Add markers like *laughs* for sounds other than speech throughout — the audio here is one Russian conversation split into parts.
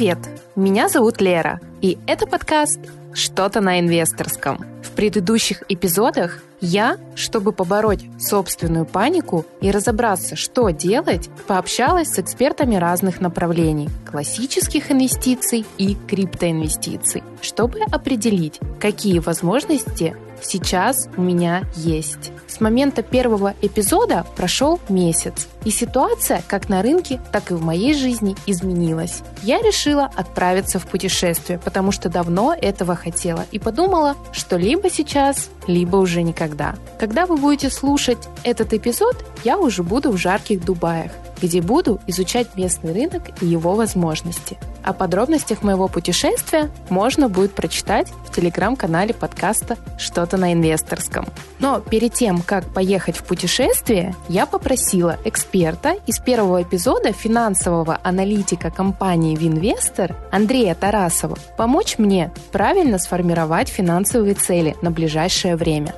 Привет! Меня зовут Лера, и это подкаст «Что-то на инвесторском». В предыдущих эпизодах я, чтобы побороть собственную панику и разобраться, что делать, пообщалась с экспертами разных направлений – классических инвестиций и криптоинвестиций, чтобы определить, какие возможности сейчас у меня есть. С момента первого эпизода прошел месяц, и ситуация как на рынке, так и в моей жизни изменилась. Я решила отправиться в путешествие, потому что давно этого хотела и подумала, что либо сейчас, либо уже никогда. Когда вы будете слушать этот эпизод, я уже буду в жарких Дубаях где буду изучать местный рынок и его возможности. О подробностях моего путешествия можно будет прочитать в телеграм-канале подкаста «Что-то на инвесторском». Но перед тем, как поехать в путешествие, я попросила эксперта из первого эпизода финансового аналитика компании Винвестор Андрея Тарасова помочь мне правильно сформировать финансовые цели на ближайшее время.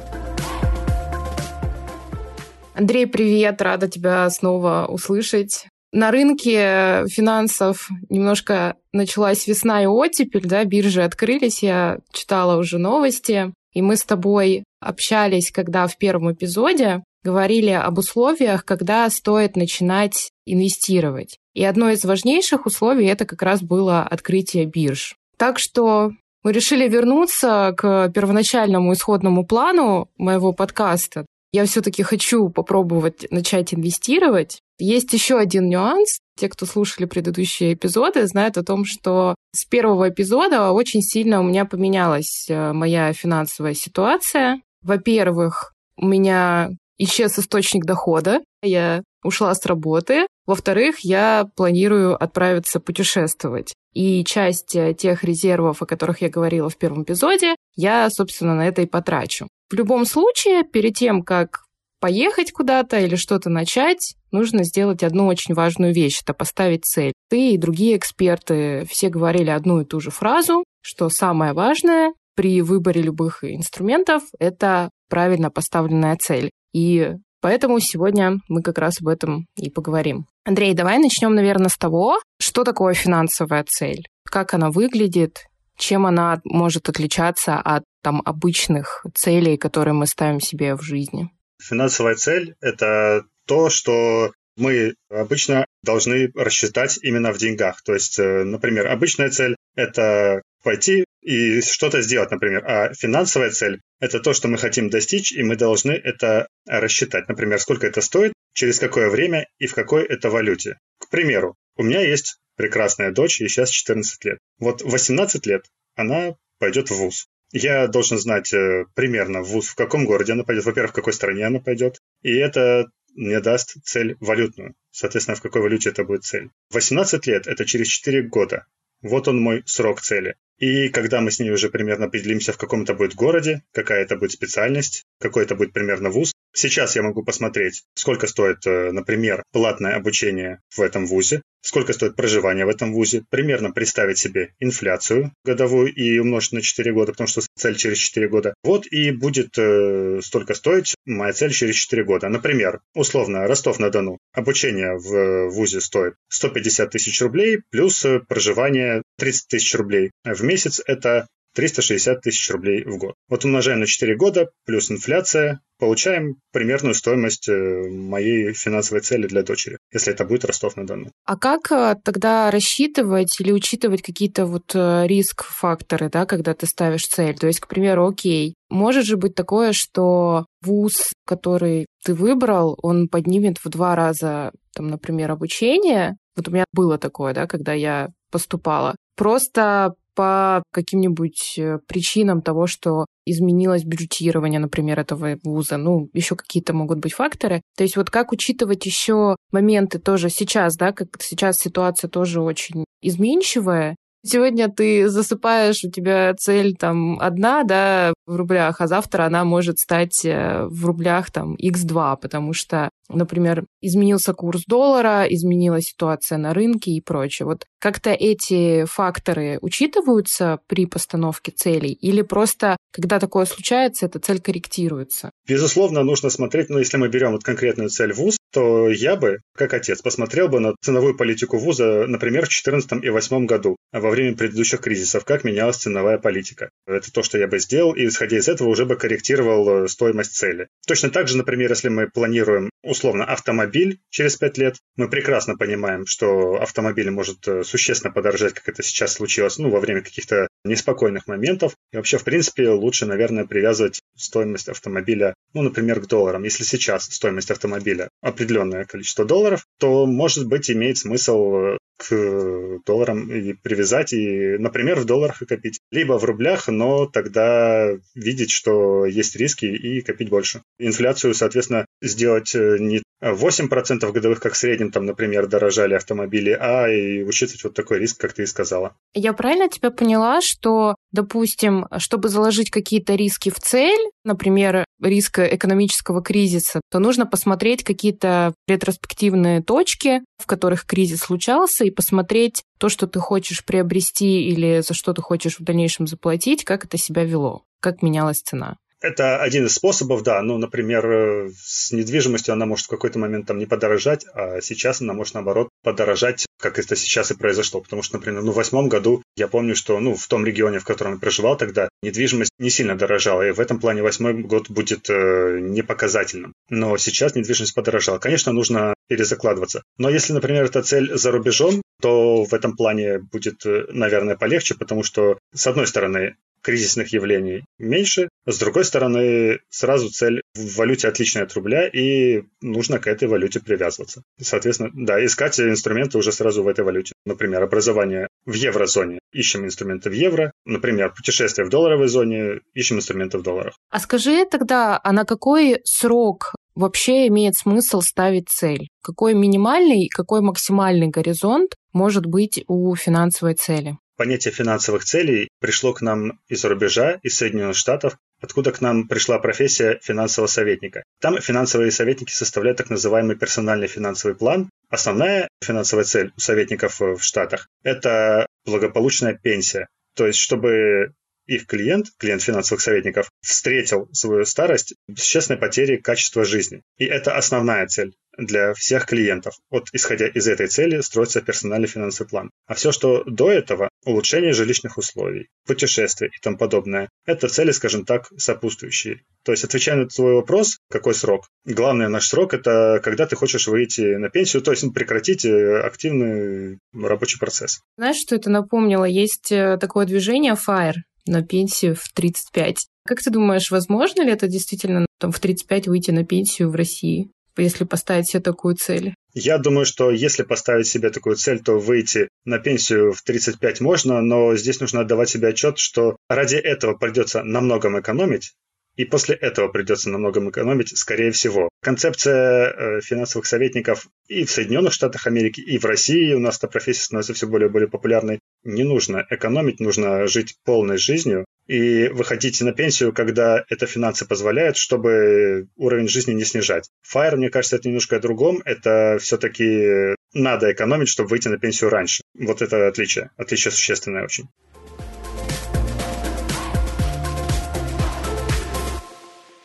Андрей, привет, рада тебя снова услышать. На рынке финансов немножко началась весна и оттепель, да, биржи открылись, я читала уже новости, и мы с тобой общались, когда в первом эпизоде говорили об условиях, когда стоит начинать инвестировать. И одно из важнейших условий это как раз было открытие бирж. Так что мы решили вернуться к первоначальному исходному плану моего подкаста я все-таки хочу попробовать начать инвестировать. Есть еще один нюанс. Те, кто слушали предыдущие эпизоды, знают о том, что с первого эпизода очень сильно у меня поменялась э, моя финансовая ситуация. Во-первых, у меня исчез источник дохода, я ушла с работы. Во-вторых, я планирую отправиться путешествовать. И часть э, тех резервов, о которых я говорила в первом эпизоде, я, собственно, на это и потрачу. В любом случае, перед тем, как поехать куда-то или что-то начать, нужно сделать одну очень важную вещь – это поставить цель. Ты и другие эксперты все говорили одну и ту же фразу, что самое важное при выборе любых инструментов – это правильно поставленная цель. И поэтому сегодня мы как раз об этом и поговорим. Андрей, давай начнем, наверное, с того, что такое финансовая цель, как она выглядит, чем она может отличаться от там обычных целей, которые мы ставим себе в жизни? Финансовая цель – это то, что мы обычно должны рассчитать именно в деньгах. То есть, э, например, обычная цель – это пойти и что-то сделать, например. А финансовая цель – это то, что мы хотим достичь, и мы должны это рассчитать. Например, сколько это стоит, через какое время и в какой это валюте. К примеру, у меня есть прекрасная дочь, ей сейчас 14 лет. Вот 18 лет она пойдет в ВУЗ. Я должен знать э, примерно в ВУЗ, в каком городе она пойдет, во-первых, в какой стране она пойдет. И это мне даст цель валютную. Соответственно, в какой валюте это будет цель. 18 лет – это через 4 года. Вот он мой срок цели. И когда мы с ней уже примерно определимся, в каком это будет городе, какая это будет специальность, какой это будет примерно вуз, сейчас я могу посмотреть, сколько стоит, э, например, платное обучение в этом вузе, сколько стоит проживание в этом вузе, примерно представить себе инфляцию годовую и умножить на 4 года, потому что цель через 4 года. Вот и будет э, столько стоить моя цель через 4 года. Например, условно, Ростов-на-Дону. Обучение в вузе стоит 150 тысяч рублей плюс э, проживание 30 тысяч рублей в месяц. Это 360 тысяч рублей в год. Вот умножаем на 4 года, плюс инфляция, получаем примерную стоимость э, моей финансовой цели для дочери, если это будет Ростов-на-Дону. А как э, тогда рассчитывать или учитывать какие-то вот э, риск-факторы, да, когда ты ставишь цель? То есть, к примеру, окей, может же быть такое, что вуз, который ты выбрал, он поднимет в два раза, там, например, обучение. Вот у меня было такое, да, когда я поступала. Просто по каким-нибудь э, причинам того, что изменилось бюджетирование, например, этого вуза, ну, еще какие-то могут быть факторы. То есть вот как учитывать еще моменты тоже сейчас, да, как сейчас ситуация тоже очень изменчивая, Сегодня ты засыпаешь, у тебя цель там одна, да, в рублях, а завтра она может стать э, в рублях там x2, потому что, например, изменился курс доллара, изменилась ситуация на рынке и прочее. Вот как-то эти факторы учитываются при постановке целей или просто, когда такое случается, эта цель корректируется? Безусловно, нужно смотреть, ну, если мы берем вот конкретную цель ВУЗ, то я бы, как отец, посмотрел бы на ценовую политику вуза, например, в 2014 и 2008 году, во время предыдущих кризисов, как менялась ценовая политика. Это то, что я бы сделал, и исходя из этого уже бы корректировал э, стоимость цели. Точно так же, например, если мы планируем условно автомобиль через 5 лет, мы прекрасно понимаем, что автомобиль может э, существенно подорожать, как это сейчас случилось, ну, во время каких-то неспокойных моментов. И вообще, в принципе, лучше, наверное, привязывать стоимость автомобиля, ну, например, к долларам. Если сейчас стоимость автомобиля определенное количество долларов, то, может быть, имеет смысл э, к долларам и привязать, и, например, в долларах и копить. Либо в рублях, но тогда видеть, что есть риски и копить больше. Инфляцию, соответственно, сделать э, не 8% годовых, как в среднем, там, например, дорожали автомобили, а и учитывать вот такой риск, как ты и сказала. Я правильно тебя поняла, что, допустим, чтобы заложить какие-то риски в цель, например, риск экономического кризиса, то нужно посмотреть какие-то ретроспективные точки, в которых кризис случался, и посмотреть то, что ты хочешь приобрести или за что ты хочешь в дальнейшем заплатить, как это себя вело, как менялась цена. Это один из способов, да. Ну, например, э, с недвижимостью она может в какой-то момент там не подорожать, а сейчас она может, наоборот, подорожать, как это сейчас и произошло. Потому что, например, ну, в восьмом году я помню, что, ну, в том регионе, в котором я проживал тогда, недвижимость не сильно дорожала, и в этом плане восьмой год будет э, непоказательным. Но сейчас недвижимость подорожала. Конечно, нужно перезакладываться. Но если, например, эта цель за рубежом, то в этом плане будет, э, наверное, полегче, потому что, с одной стороны, кризисных явлений меньше. С другой стороны, сразу цель в валюте отличная от рубля, и нужно к этой валюте привязываться. Соответственно, да, искать инструменты уже сразу в этой валюте. Например, образование в еврозоне. Ищем инструменты в евро. Например, путешествие в долларовой зоне. Ищем инструменты в долларах. А скажи тогда, а на какой срок вообще имеет смысл ставить цель? Какой минимальный, какой максимальный горизонт может быть у финансовой цели? Понятие финансовых целей пришло к нам из рубежа, из Соединенных Штатов, откуда к нам пришла профессия финансового советника. Там финансовые советники составляют так называемый персональный финансовый план. Основная финансовая цель у советников в Штатах – это благополучная пенсия. То есть, чтобы их клиент, клиент финансовых советников, встретил свою старость без честной потери качества жизни. И это основная цель для всех клиентов. Вот исходя из этой цели строится персональный финансовый план. А все, что до этого, улучшение жилищных условий, путешествия и тому подобное, это цели, скажем так, сопутствующие. То есть, отвечая на твой вопрос, какой срок? Главный наш срок – это когда ты хочешь выйти на пенсию, то есть прекратить э, активный рабочий процесс. Знаешь, что это напомнило? Есть э, такое движение FIRE на пенсию в 35. Как ты думаешь, возможно ли это действительно там, в 35 выйти на пенсию в России? Если поставить себе такую цель? Я думаю, что если поставить себе такую цель, то выйти на пенсию в 35 можно, но здесь нужно отдавать себе отчет, что ради этого придется намного экономить, и после этого придется намного экономить, скорее всего. Концепция э, финансовых советников и в Соединенных Штатах Америки, и в России у нас эта профессия становится все более и более популярной. Не нужно экономить, нужно жить полной жизнью и выходить на пенсию, когда это финансы позволяют, чтобы уровень жизни не снижать. Fire, мне кажется, это немножко о другом. Это все-таки надо экономить, чтобы выйти на пенсию раньше. Вот это отличие. Отличие существенное очень.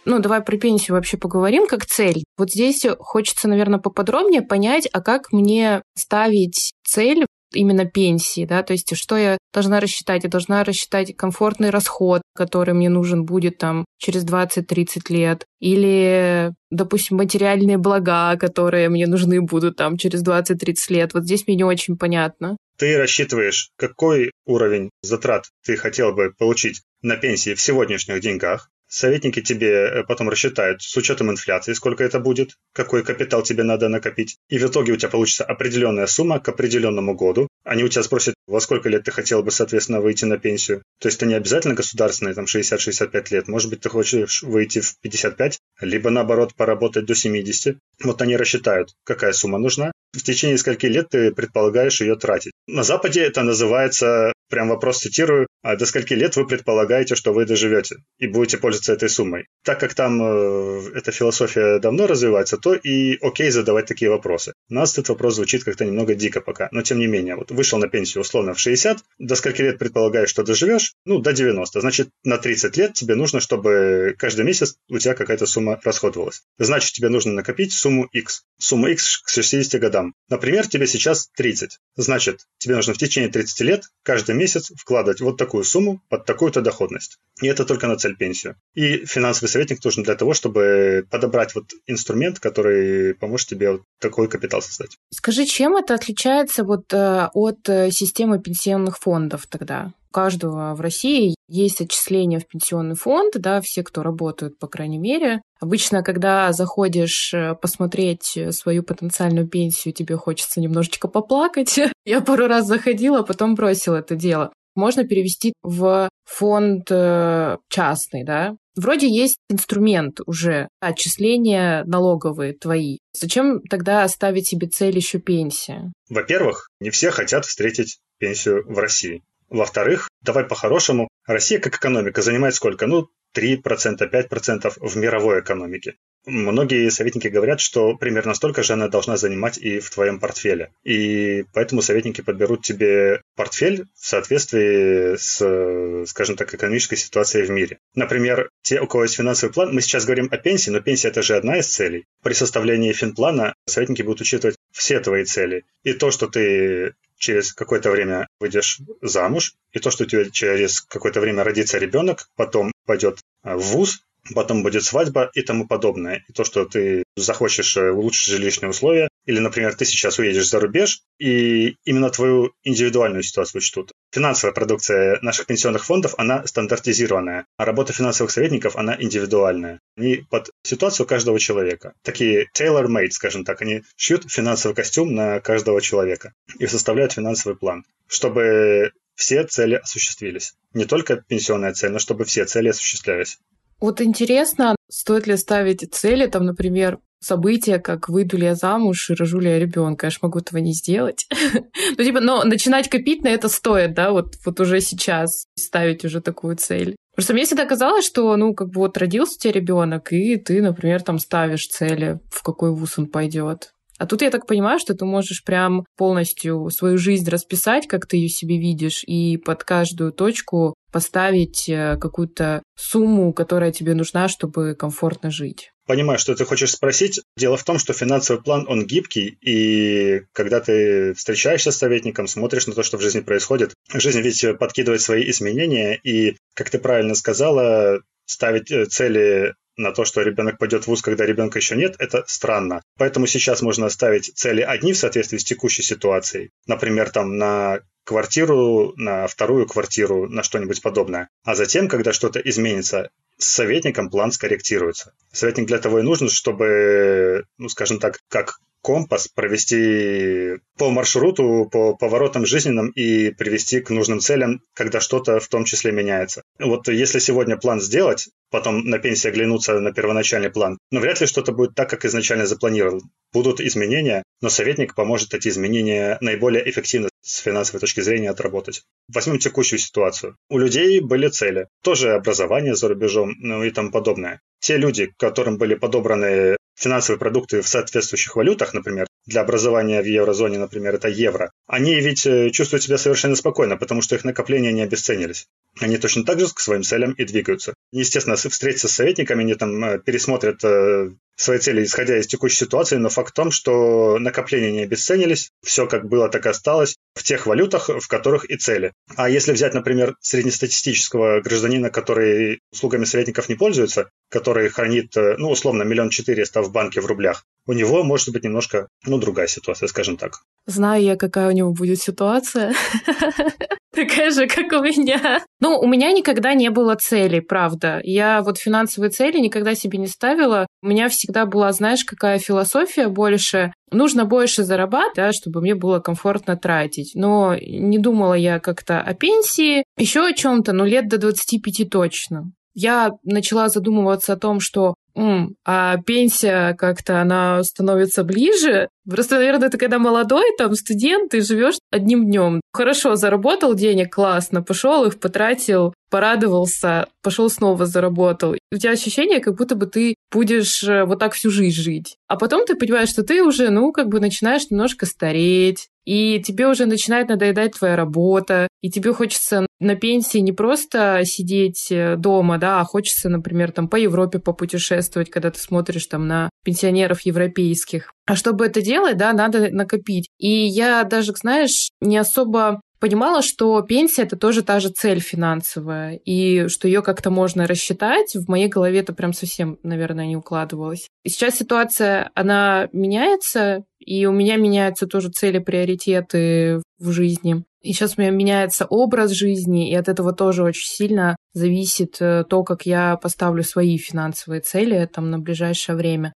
ну, давай про пенсию вообще поговорим как цель. Вот здесь хочется, наверное, поподробнее понять, а как мне ставить цель именно пенсии, да, то есть что я должна рассчитать? Я должна рассчитать комфортный расход, который мне нужен будет там через 20-30 лет, или, допустим, материальные блага, которые мне нужны будут там через 20-30 лет. Вот здесь мне не очень понятно. Ты рассчитываешь, какой уровень затрат ты хотел бы получить на пенсии в сегодняшних деньгах, Советники тебе э, потом рассчитают с учетом инфляции, сколько это будет, какой капитал тебе надо накопить. И в итоге у тебя получится определенная сумма к определенному году. Они у тебя спросят, во сколько лет ты хотел бы, соответственно, выйти на пенсию. То есть это не обязательно государственные, там 60-65 лет. Может быть, ты хочешь выйти в 55, либо наоборот поработать до 70. Вот они рассчитают, какая сумма нужна. В течение скольки лет ты предполагаешь ее тратить. На Западе это называется, прям вопрос цитирую, а до скольки лет вы предполагаете, что вы доживете и будете пользоваться этой суммой. Так как там э, эта философия давно развивается, то и окей задавать такие вопросы. У нас этот вопрос звучит как-то немного дико пока, но тем не менее, вот вышел на пенсию условно в 60, до скольки лет предполагаешь, что доживешь? Ну, до 90. Значит, на 30 лет тебе нужно, чтобы каждый месяц у тебя какая-то сумма расходовалась. Значит, тебе нужно накопить сумму X. Сумму X к 60 годам. Например, тебе сейчас 30. Значит, тебе нужно в течение 30 лет каждый месяц вкладывать вот такую сумму под такую-то доходность. И это только на цель пенсию. И финансовый советник нужен для того, чтобы подобрать вот инструмент, который поможет тебе вот такой капитал создать. Скажи, чем это отличается вот э, от э, системы пенсионных фондов тогда? У каждого в России есть отчисления в пенсионный фонд, да, все, кто работают, по крайней мере. Обычно, когда заходишь э, посмотреть свою потенциальную пенсию, тебе хочется немножечко поплакать. *laughs* Я пару раз заходила, а потом бросила это дело. Можно перевести в фонд э, частный, да. Вроде есть инструмент уже отчисления налоговые твои. Зачем тогда ставить себе цель еще пенсия? Во-первых, не все хотят встретить пенсию в России. Во-вторых, давай по-хорошему, Россия как экономика занимает сколько? Ну, 3%, 5% в мировой экономике. Многие советники говорят, что примерно столько же она должна занимать и в твоем портфеле. И поэтому советники подберут тебе портфель в соответствии с, скажем так, экономической ситуацией в мире. Например, те, у кого есть финансовый план, мы сейчас говорим о пенсии, но пенсия это же одна из целей. При составлении финплана советники будут учитывать все твои цели. И то, что ты через какое-то время выйдешь замуж, и то, что у тебя через какое-то время родится ребенок, потом пойдет в ВУЗ, потом будет свадьба и тому подобное. И то, что ты захочешь э, улучшить жилищные условия, или, например, ты сейчас уедешь за рубеж, и именно твою индивидуальную ситуацию учтут. Финансовая продукция наших пенсионных фондов, она стандартизированная, а работа финансовых советников, она индивидуальная. Они под ситуацию каждого человека. Такие tailor-made, скажем так, они шьют финансовый костюм на каждого человека и составляют финансовый план, чтобы все цели осуществились. Не только пенсионная цель, но чтобы все цели осуществлялись. Вот интересно, стоит ли ставить цели, там, например, события, как выйду ли я замуж и рожу ли я ребенка. Я ж могу этого не сделать. *laughs* ну, типа, но начинать копить на это стоит, да, вот, вот уже сейчас ставить уже такую цель. Просто мне всегда казалось, что, ну, как бы вот родился у тебя ребенок, и ты, например, там ставишь цели, в какой вуз он пойдет. А тут я так понимаю, что ты можешь прям полностью свою жизнь расписать, как ты ее себе видишь, и под каждую точку поставить э, какую-то сумму, которая тебе нужна, чтобы комфортно жить. Понимаю, что ты хочешь спросить. Дело в том, что финансовый план, он гибкий, и когда ты встречаешься с советником, смотришь на то, что в жизни происходит, жизнь ведь подкидывает свои изменения, и, как ты правильно сказала, ставить э, цели на то, что ребенок пойдет в ВУЗ, когда ребенка еще нет, это странно. Поэтому сейчас можно ставить цели одни в соответствии с текущей ситуацией. Например, там на квартиру, на вторую квартиру, на что-нибудь подобное. А затем, когда что-то изменится, с советником план скорректируется. Советник для того и нужен, чтобы, ну, скажем так, как компас провести по маршруту, по поворотам жизненным и привести к нужным целям, когда что-то в том числе меняется. Вот если сегодня план сделать, потом на пенсии оглянуться на первоначальный план, но вряд ли что-то будет так, как изначально запланировал. Будут изменения, но советник поможет эти изменения наиболее эффективно с финансовой точки зрения отработать. Возьмем текущую ситуацию. У людей были цели. Тоже образование за рубежом, ну и тому подобное. Те люди, которым были подобраны финансовые продукты в соответствующих валютах, например, для образования в еврозоне, например, это евро, они ведь э, чувствуют себя совершенно спокойно, потому что их накопления не обесценились. Они точно так же к своим целям и двигаются. Естественно, встретиться с советниками, они там э, пересмотрят э, свои цели, исходя из текущей ситуации, но факт в том, что накопления не обесценились, все как было, так и осталось в тех валютах, в которых и цели. А если взять, например, среднестатистического гражданина, который услугами советников не пользуется, который хранит, ну, условно, миллион четыреста в банке в рублях, у него может быть немножко, ну, другая ситуация, скажем так. Знаю я, какая у него будет ситуация. *laughs* Такая же, как у меня. Ну, у меня никогда не было цели, правда. Я вот финансовые цели никогда себе не ставила. У меня всегда была, знаешь, какая философия больше. Нужно больше зарабатывать, да, чтобы мне было комфортно тратить. Но не думала я как-то о пенсии, еще о чем-то, но лет до 25 точно. Я начала задумываться о том, что а пенсия как-то она становится ближе. Просто, наверное, ты когда молодой, там, студент, ты живешь одним днем. Хорошо, заработал денег, классно, пошел их потратил, порадовался, пошел снова заработал. У тебя ощущение, как будто бы ты будешь э, вот так всю жизнь жить. А потом ты понимаешь, что ты уже, ну, как бы начинаешь немножко стареть, и тебе уже начинает надоедать твоя работа, и тебе хочется на пенсии не просто сидеть э, дома, да, а хочется, например, там по Европе попутешествовать, когда ты смотришь там на пенсионеров европейских. А чтобы это делать, да, надо накопить. И я даже, знаешь, не особо понимала, что пенсия это тоже та же цель финансовая, и что ее как-то можно рассчитать. В моей голове это прям совсем, наверное, не укладывалось. И сейчас ситуация, она меняется, и у меня меняются тоже цели, приоритеты в жизни. И сейчас у меня меняется образ жизни, и от этого тоже очень сильно зависит э, то, как я поставлю свои финансовые цели там на ближайшее время.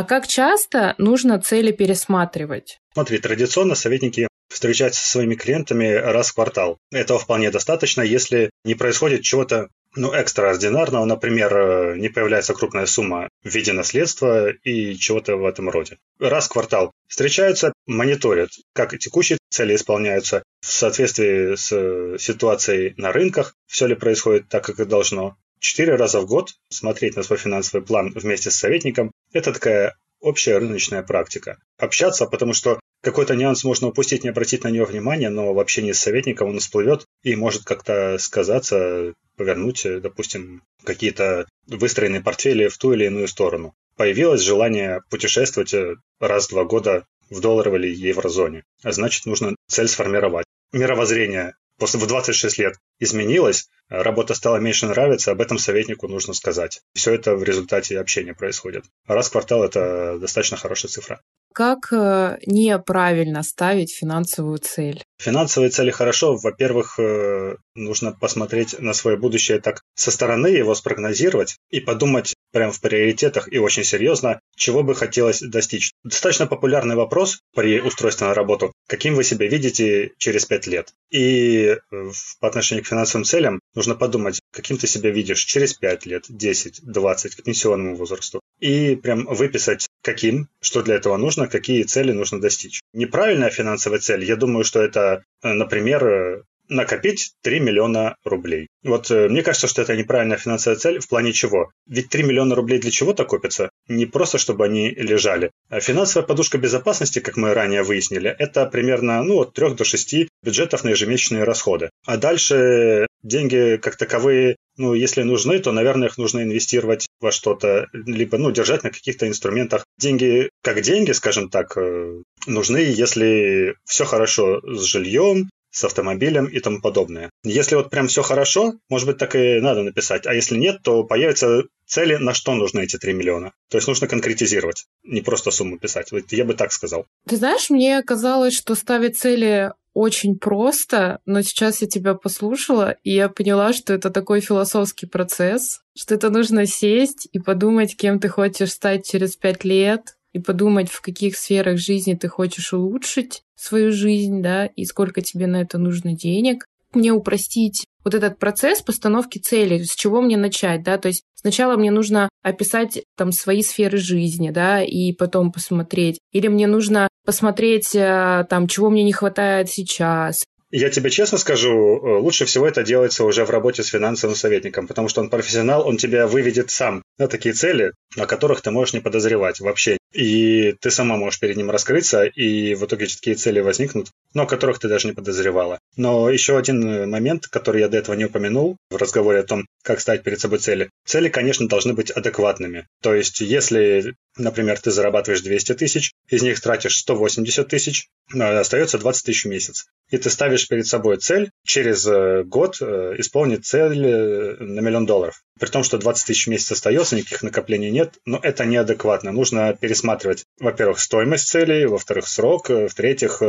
А как часто нужно цели пересматривать? Смотри, традиционно советники встречаются со своими клиентами раз в квартал. Этого вполне достаточно, если не происходит чего-то ну, экстраординарного, например, э, не появляется крупная сумма в виде наследства и чего-то в этом роде. Раз в квартал встречаются, мониторят, как текущие цели исполняются в соответствии с э, ситуацией на рынках, все ли происходит так, как и должно. Четыре раза в год смотреть на свой финансовый план вместе с советником – это такая общая рыночная практика. Общаться, потому что какой-то нюанс можно упустить, не обратить на него внимания, но в общении с советником он всплывет и может как-то сказаться, повернуть, допустим, какие-то выстроенные портфели в ту или иную сторону. Появилось желание путешествовать раз в два года в долларовой или еврозоне. А значит, нужно цель сформировать. Мировоззрение после в 26 лет изменилось, работа стала меньше нравиться, об этом советнику нужно сказать. Все это в результате общения происходит. Раз в квартал – это достаточно хорошая цифра. Как э, неправильно ставить финансовую цель? Финансовые цели хорошо. Во-первых, э, нужно посмотреть на свое будущее так со стороны, его спрогнозировать и подумать прямо в приоритетах и очень серьезно, чего бы хотелось достичь. Достаточно популярный вопрос при устройстве на работу. Каким вы себя видите через пять лет? И э, по отношению к финансовым целям нужно подумать, каким ты себя видишь через 5 лет, 10, 20, к пенсионному возрасту. И прям выписать, каким, что для этого нужно, какие цели нужно достичь. Неправильная финансовая цель, я думаю, что это, например, э, накопить 3 миллиона рублей. Вот э, мне кажется, что это неправильная финансовая цель в плане чего? Ведь 3 миллиона рублей для чего-то копятся? Не просто, чтобы они лежали. А финансовая подушка безопасности, как мы ранее выяснили, это примерно ну, от 3 до 6 бюджетов на ежемесячные расходы. А дальше деньги как таковые ну, если нужны, то, наверное, их нужно инвестировать во что-то, либо, ну, держать на каких-то инструментах. Деньги, как деньги, скажем так, э, нужны, если все хорошо с жильем, с автомобилем и тому подобное. Если вот прям все хорошо, может быть, так и надо написать. А если нет, то появятся цели, на что нужны эти 3 миллиона. То есть нужно конкретизировать, не просто сумму писать. Вот я бы так сказал. Ты знаешь, мне казалось, что ставить цели очень просто, но сейчас я тебя послушала, и я поняла, что это такой философский процесс, что это нужно сесть и подумать, кем ты хочешь стать через пять лет, и подумать, в каких сферах жизни ты хочешь улучшить свою жизнь, да, и сколько тебе на это нужно денег. Мне упростить вот этот процесс постановки цели, с чего мне начать, да, то есть сначала мне нужно описать там свои сферы жизни, да, и потом посмотреть, или мне нужно посмотреть э, там, чего мне не хватает сейчас, я тебе честно скажу, э, лучше всего это делается уже в работе с финансовым советником, потому что он профессионал, он тебя выведет сам на такие цели, о которых ты можешь не подозревать вообще. И ты сама можешь перед ним раскрыться, и в итоге такие цели возникнут, но о которых ты даже не подозревала. Но еще один э, момент, который я до этого не упомянул в разговоре о том, как ставить перед собой цели. Цели, конечно, должны быть адекватными. То есть, если, например, ты зарабатываешь 200 тысяч, из них тратишь 180 тысяч, э, остается 20 тысяч в месяц и ты ставишь перед собой цель через э, год э, исполнить цель э, на миллион долларов. При том, что 20 тысяч в месяц остается, никаких накоплений нет, но это неадекватно. Нужно пересматривать, во-первых, стоимость целей, во-вторых, срок, в-третьих,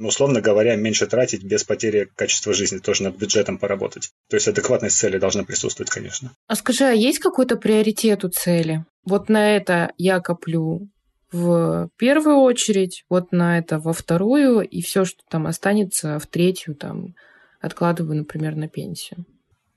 условно говоря, меньше тратить без потери качества жизни, тоже над бюджетом поработать. То есть адекватность цели должна присутствовать, конечно. А скажи, а есть какой-то приоритет у цели? Вот на это я коплю в первую очередь, вот на это во вторую, и все, что там останется в третью, там, откладываю, например, на пенсию.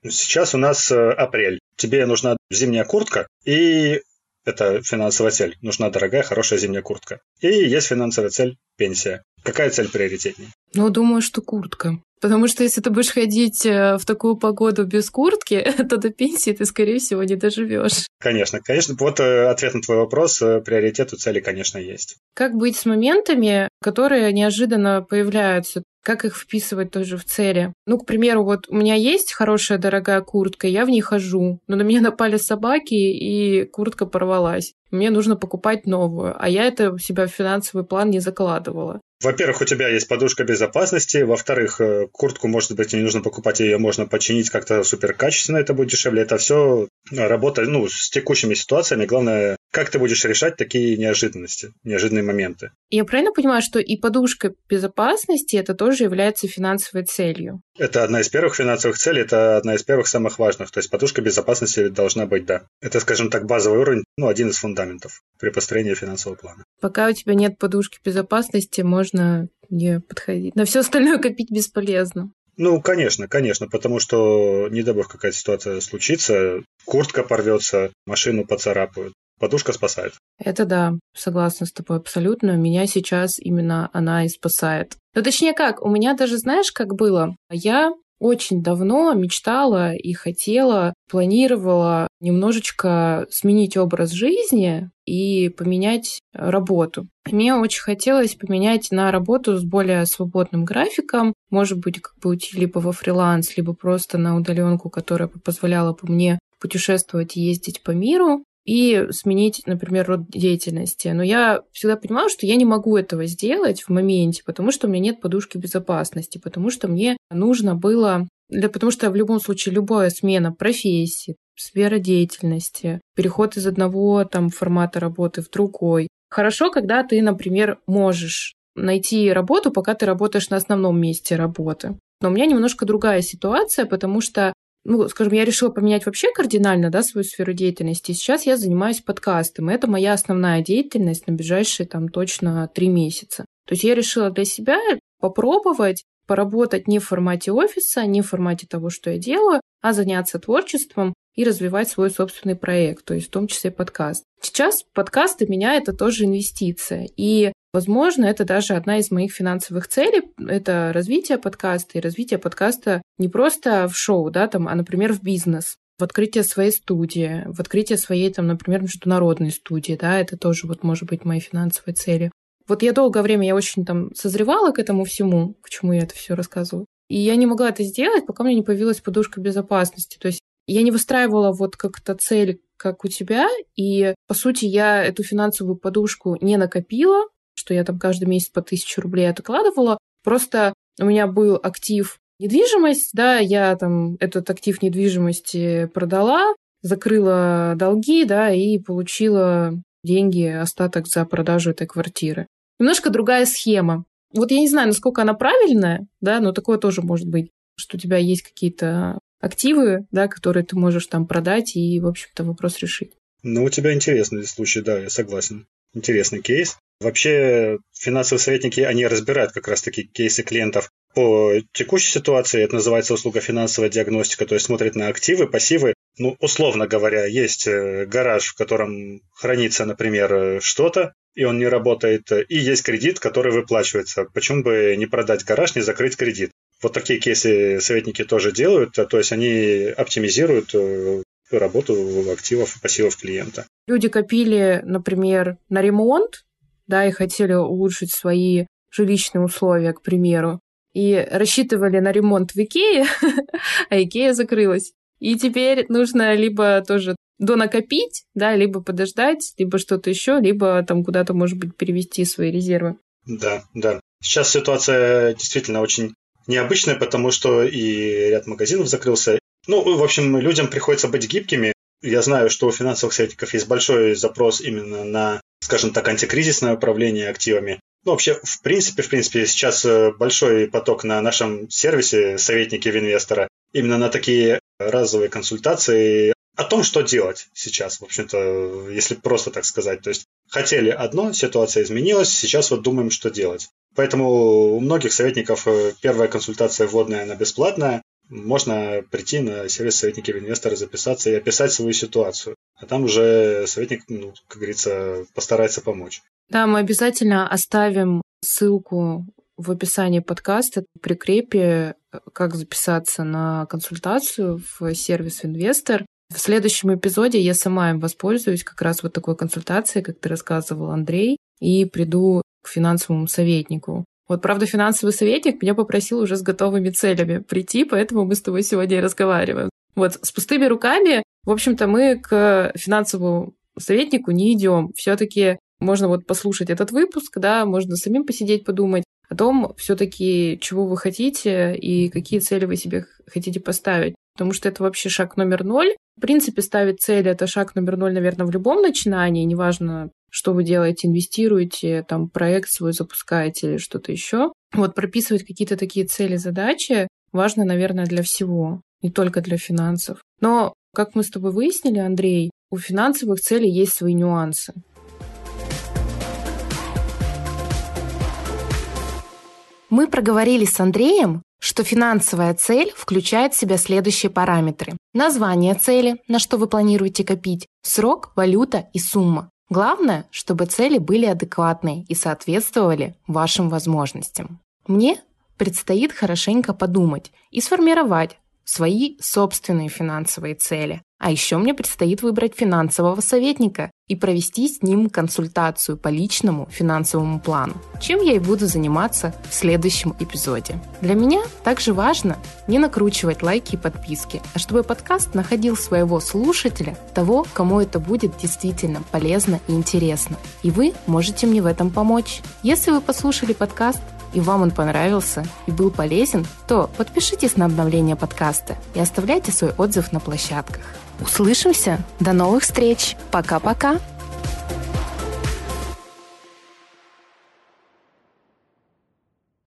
Сейчас у нас э, апрель. Тебе нужна зимняя куртка, и это финансовая цель. Нужна дорогая, хорошая зимняя куртка. И есть финансовая цель – пенсия. Какая цель приоритетнее? Ну, думаю, что куртка. Потому что если ты будешь ходить э, в такую погоду без куртки, *laughs* то до пенсии ты, скорее всего, не доживешь. Конечно, конечно. Вот э, ответ на твой вопрос. Э, приоритет у цели, конечно, есть. Как быть с моментами, которые неожиданно появляются? Как их вписывать тоже в цели? Ну, к примеру, вот у меня есть хорошая дорогая куртка, я в ней хожу, но на меня *laughs* напали собаки, и куртка порвалась. Мне нужно покупать новую, а я это у себя в финансовый план не закладывала. Во-первых, у тебя есть подушка безопасности. Во-вторых, э, куртку, может быть, не нужно покупать, ее можно починить как-то супер качественно, это будет дешевле. Это все работа ну, с текущими ситуациями. Главное, как ты будешь решать такие неожиданности, неожиданные моменты. Я правильно понимаю, что и подушка безопасности это тоже является финансовой целью? Это одна из первых финансовых целей, это одна из первых самых важных. То есть подушка безопасности должна быть, да. Это, скажем так, базовый уровень, ну, один из фундаментов при построении финансового плана. Пока у тебя нет подушки безопасности, можно не подходить. На все остальное копить бесполезно. Ну, конечно, конечно, потому что, не дай бог, какая-то ситуация случится, куртка порвется, машину поцарапают. Подушка спасает. Это да, согласна с тобой абсолютно. Меня сейчас именно она и спасает. Ну, точнее как, у меня даже, знаешь, как было? Я очень давно мечтала и хотела, планировала немножечко сменить образ жизни и поменять работу. Мне очень хотелось поменять на работу с более свободным графиком, может быть, как бы уйти либо во фриланс, либо просто на удаленку, которая позволяла бы мне путешествовать и ездить по миру и сменить, например, род деятельности. Но я всегда понимала, что я не могу этого сделать в моменте, потому что у меня нет подушки безопасности, потому что мне нужно было да, потому что в любом случае любая смена профессии, сфера деятельности, переход из одного там формата работы в другой. Хорошо, когда ты, например, можешь найти работу, пока ты работаешь на основном месте работы. Но у меня немножко другая ситуация, потому что ну, скажем, я решила поменять вообще кардинально, да, свою сферу деятельности. сейчас я занимаюсь подкастом. И это моя основная деятельность на ближайшие там точно три месяца. То есть я решила для себя попробовать поработать не в формате офиса, не в формате того, что я делаю, а заняться творчеством и развивать свой собственный проект, то есть в том числе подкаст. Сейчас подкаст для меня это тоже инвестиция. И Возможно, это даже одна из моих финансовых целей. Это развитие подкаста и развитие подкаста не просто в шоу, да, там, а, например, в бизнес в открытие своей студии, в открытие своей, там, например, международной студии, да, это тоже вот может быть моей финансовой цели. Вот я долгое время, я очень там созревала к этому всему, к чему я это все рассказываю. И я не могла это сделать, пока у меня не появилась подушка безопасности. То есть я не выстраивала вот как-то цель, как у тебя, и, по сути, я эту финансовую подушку не накопила, что я там каждый месяц по тысячу рублей откладывала. Просто у меня был актив недвижимость, да, я там этот актив недвижимости продала, закрыла долги, да, и получила деньги, остаток за продажу этой квартиры. Немножко другая схема. Вот я не знаю, насколько она правильная, да, но такое тоже может быть, что у тебя есть какие-то активы, да, которые ты можешь там продать и, в общем-то, вопрос решить. Ну, у тебя интересный случай, да, я согласен. Интересный кейс. Вообще, финансовые советники, они разбирают как раз-таки кейсы клиентов по текущей ситуации. Это называется услуга финансовая диагностика, то есть смотрит на активы, пассивы. Ну, условно говоря, есть э, гараж, в котором хранится, например, что-то, и он не работает, и есть кредит, который выплачивается. Почему бы не продать гараж, не закрыть кредит? Вот такие кейсы советники тоже делают, то есть они оптимизируют э, работу активов и пассивов клиента. Люди копили, например, на ремонт, да, и хотели улучшить свои жилищные условия, к примеру, и рассчитывали на ремонт в Икее, *laughs* а Икея закрылась. И теперь нужно либо тоже донакопить, да, либо подождать, либо что-то еще, либо там куда-то, может быть, перевести свои резервы. Да, да. Сейчас ситуация действительно очень необычная, потому что и ряд магазинов закрылся. Ну, в общем, людям приходится быть гибкими. Я знаю, что у финансовых советников есть большой запрос именно на скажем так, антикризисное управление активами. Ну, вообще, в принципе, в принципе, сейчас э, большой поток на нашем сервисе советники в инвестора именно на такие разовые консультации о том, что делать сейчас, в общем-то, если просто так сказать. То есть хотели одно, ситуация изменилась, сейчас вот думаем, что делать. Поэтому у многих советников э, первая консультация вводная, она бесплатная. Можно прийти на сервис советники инвестора, записаться и описать свою ситуацию. А там уже советник, ну, как говорится, постарается помочь. Да, мы обязательно оставим ссылку в описании подкаста, прикрепе, как записаться на консультацию в сервис инвестор. В следующем эпизоде я сама им воспользуюсь как раз вот такой консультацией, как ты рассказывал, Андрей, и приду к финансовому советнику. Вот, правда, финансовый советник меня попросил уже с готовыми целями прийти, поэтому мы с тобой сегодня и разговариваем. Вот, с пустыми руками, в общем-то, мы к финансовому советнику не идем. Все-таки можно вот послушать этот выпуск, да, можно самим посидеть, подумать о том, все-таки, чего вы хотите и какие цели вы себе хотите поставить. Потому что это вообще шаг номер ноль. В принципе, ставить цели — это шаг номер ноль, наверное, в любом начинании, неважно, что вы делаете, инвестируете, там, проект свой запускаете или что-то еще. Вот прописывать какие-то такие цели, задачи важно, наверное, для всего, не только для финансов. Но, как мы с тобой выяснили, Андрей, у финансовых целей есть свои нюансы. Мы проговорили с Андреем, что финансовая цель включает в себя следующие параметры. Название цели, на что вы планируете копить, срок, валюта и сумма. Главное, чтобы цели были адекватные и соответствовали вашим возможностям. Мне предстоит хорошенько подумать и сформировать свои собственные финансовые цели. А еще мне предстоит выбрать финансового советника и провести с ним консультацию по личному финансовому плану, чем я и буду заниматься в следующем эпизоде. Для меня также важно не накручивать лайки и подписки, а чтобы подкаст находил своего слушателя, того, кому это будет действительно полезно и интересно. И вы можете мне в этом помочь. Если вы послушали подкаст, и вам он понравился и был полезен, то подпишитесь на обновление подкаста и оставляйте свой отзыв на площадках. Услышимся. До новых встреч. Пока-пока.